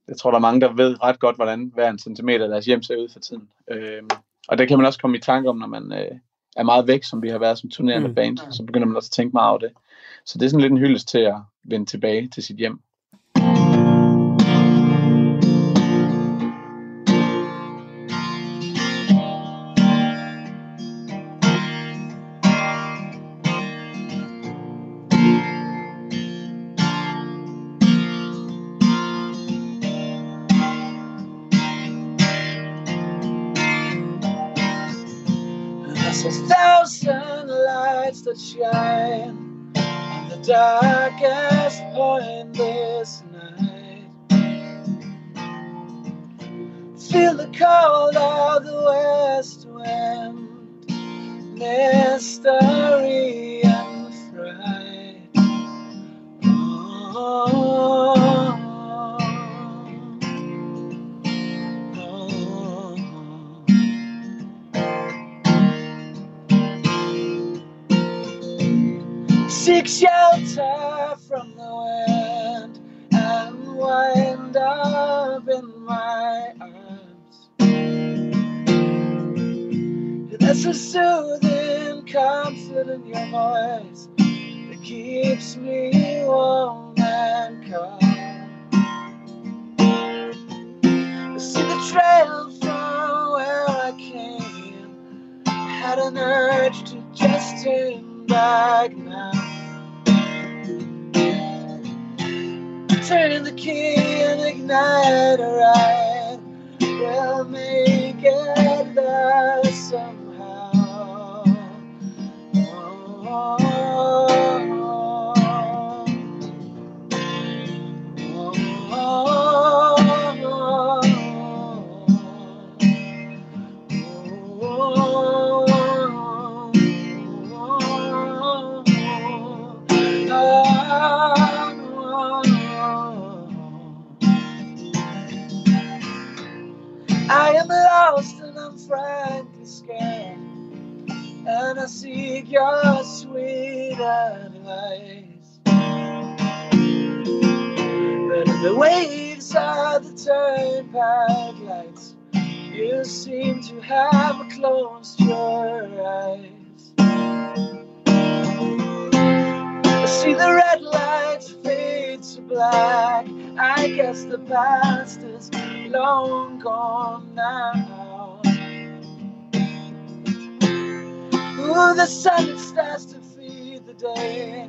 jeg tror, der er mange, der ved ret godt, hvordan hver en centimeter af deres hjem ser ud for tiden. Uh, og det kan man også komme i tanke om, når man uh, er meget væk, som vi har været som turnerende Mm. band. Så begynder man også at tænke meget over det. Så det er sådan lidt en hyldest til at vende tilbage til sit hjem. Shine on the darkest point this night. Feel the cold of the west wind, mystery A soothing comfort in your voice that keeps me warm and calm. I see the trail from where I came. Had an urge to just turn back now. Turn the key and ignite a ride. We'll make it there I seek your sweet advice. But in the waves of the turnpike lights, you seem to have closed your eyes. I see the red lights fade to black. I guess the past is long gone now. The sun starts to feed the day.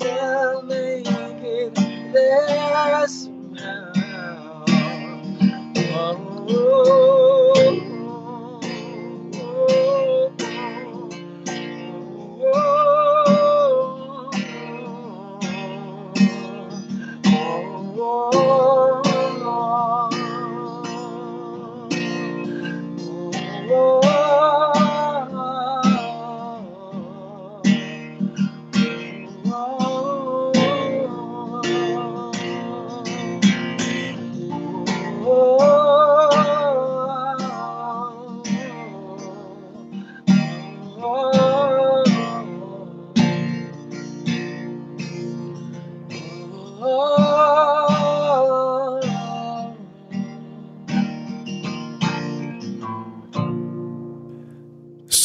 We'll make it there somehow. Oh.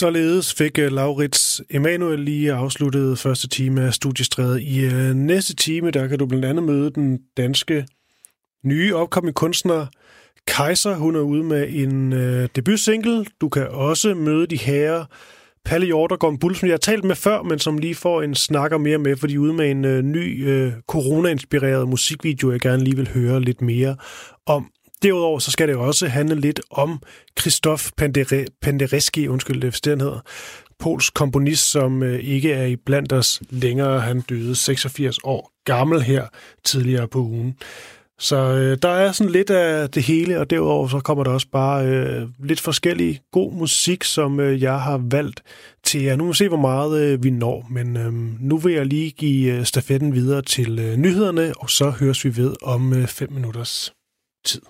Således fik øh, Laurits Emanuel lige afsluttet første time af studiestrædet. I øh, næste time, der kan du blandt andet møde den danske nye opkommende kunstner Kaiser. Hun er ude med en øh, debutsingle. Du kan også møde de her Palle Hjortergård Bull, som jeg har talt med før, men som lige får en snakker mere med, fordi ude med en øh, ny øh, corona-inspireret musikvideo, jeg gerne lige vil høre lidt mere om. Derudover så skal det også handle lidt om Christoph Pandere, Penderecki, undskyld det, det hedder, Pols komponist, som øh, ikke er i blandt os længere. Han døde 86 år gammel her tidligere på ugen. Så øh, der er sådan lidt af det hele, og derudover så kommer der også bare øh, lidt forskellig god musik, som øh, jeg har valgt til jer. Nu må vi se, hvor meget øh, vi når, men øh, nu vil jeg lige give øh, stafetten videre til øh, nyhederne, og så høres vi ved om øh, fem minutters tid.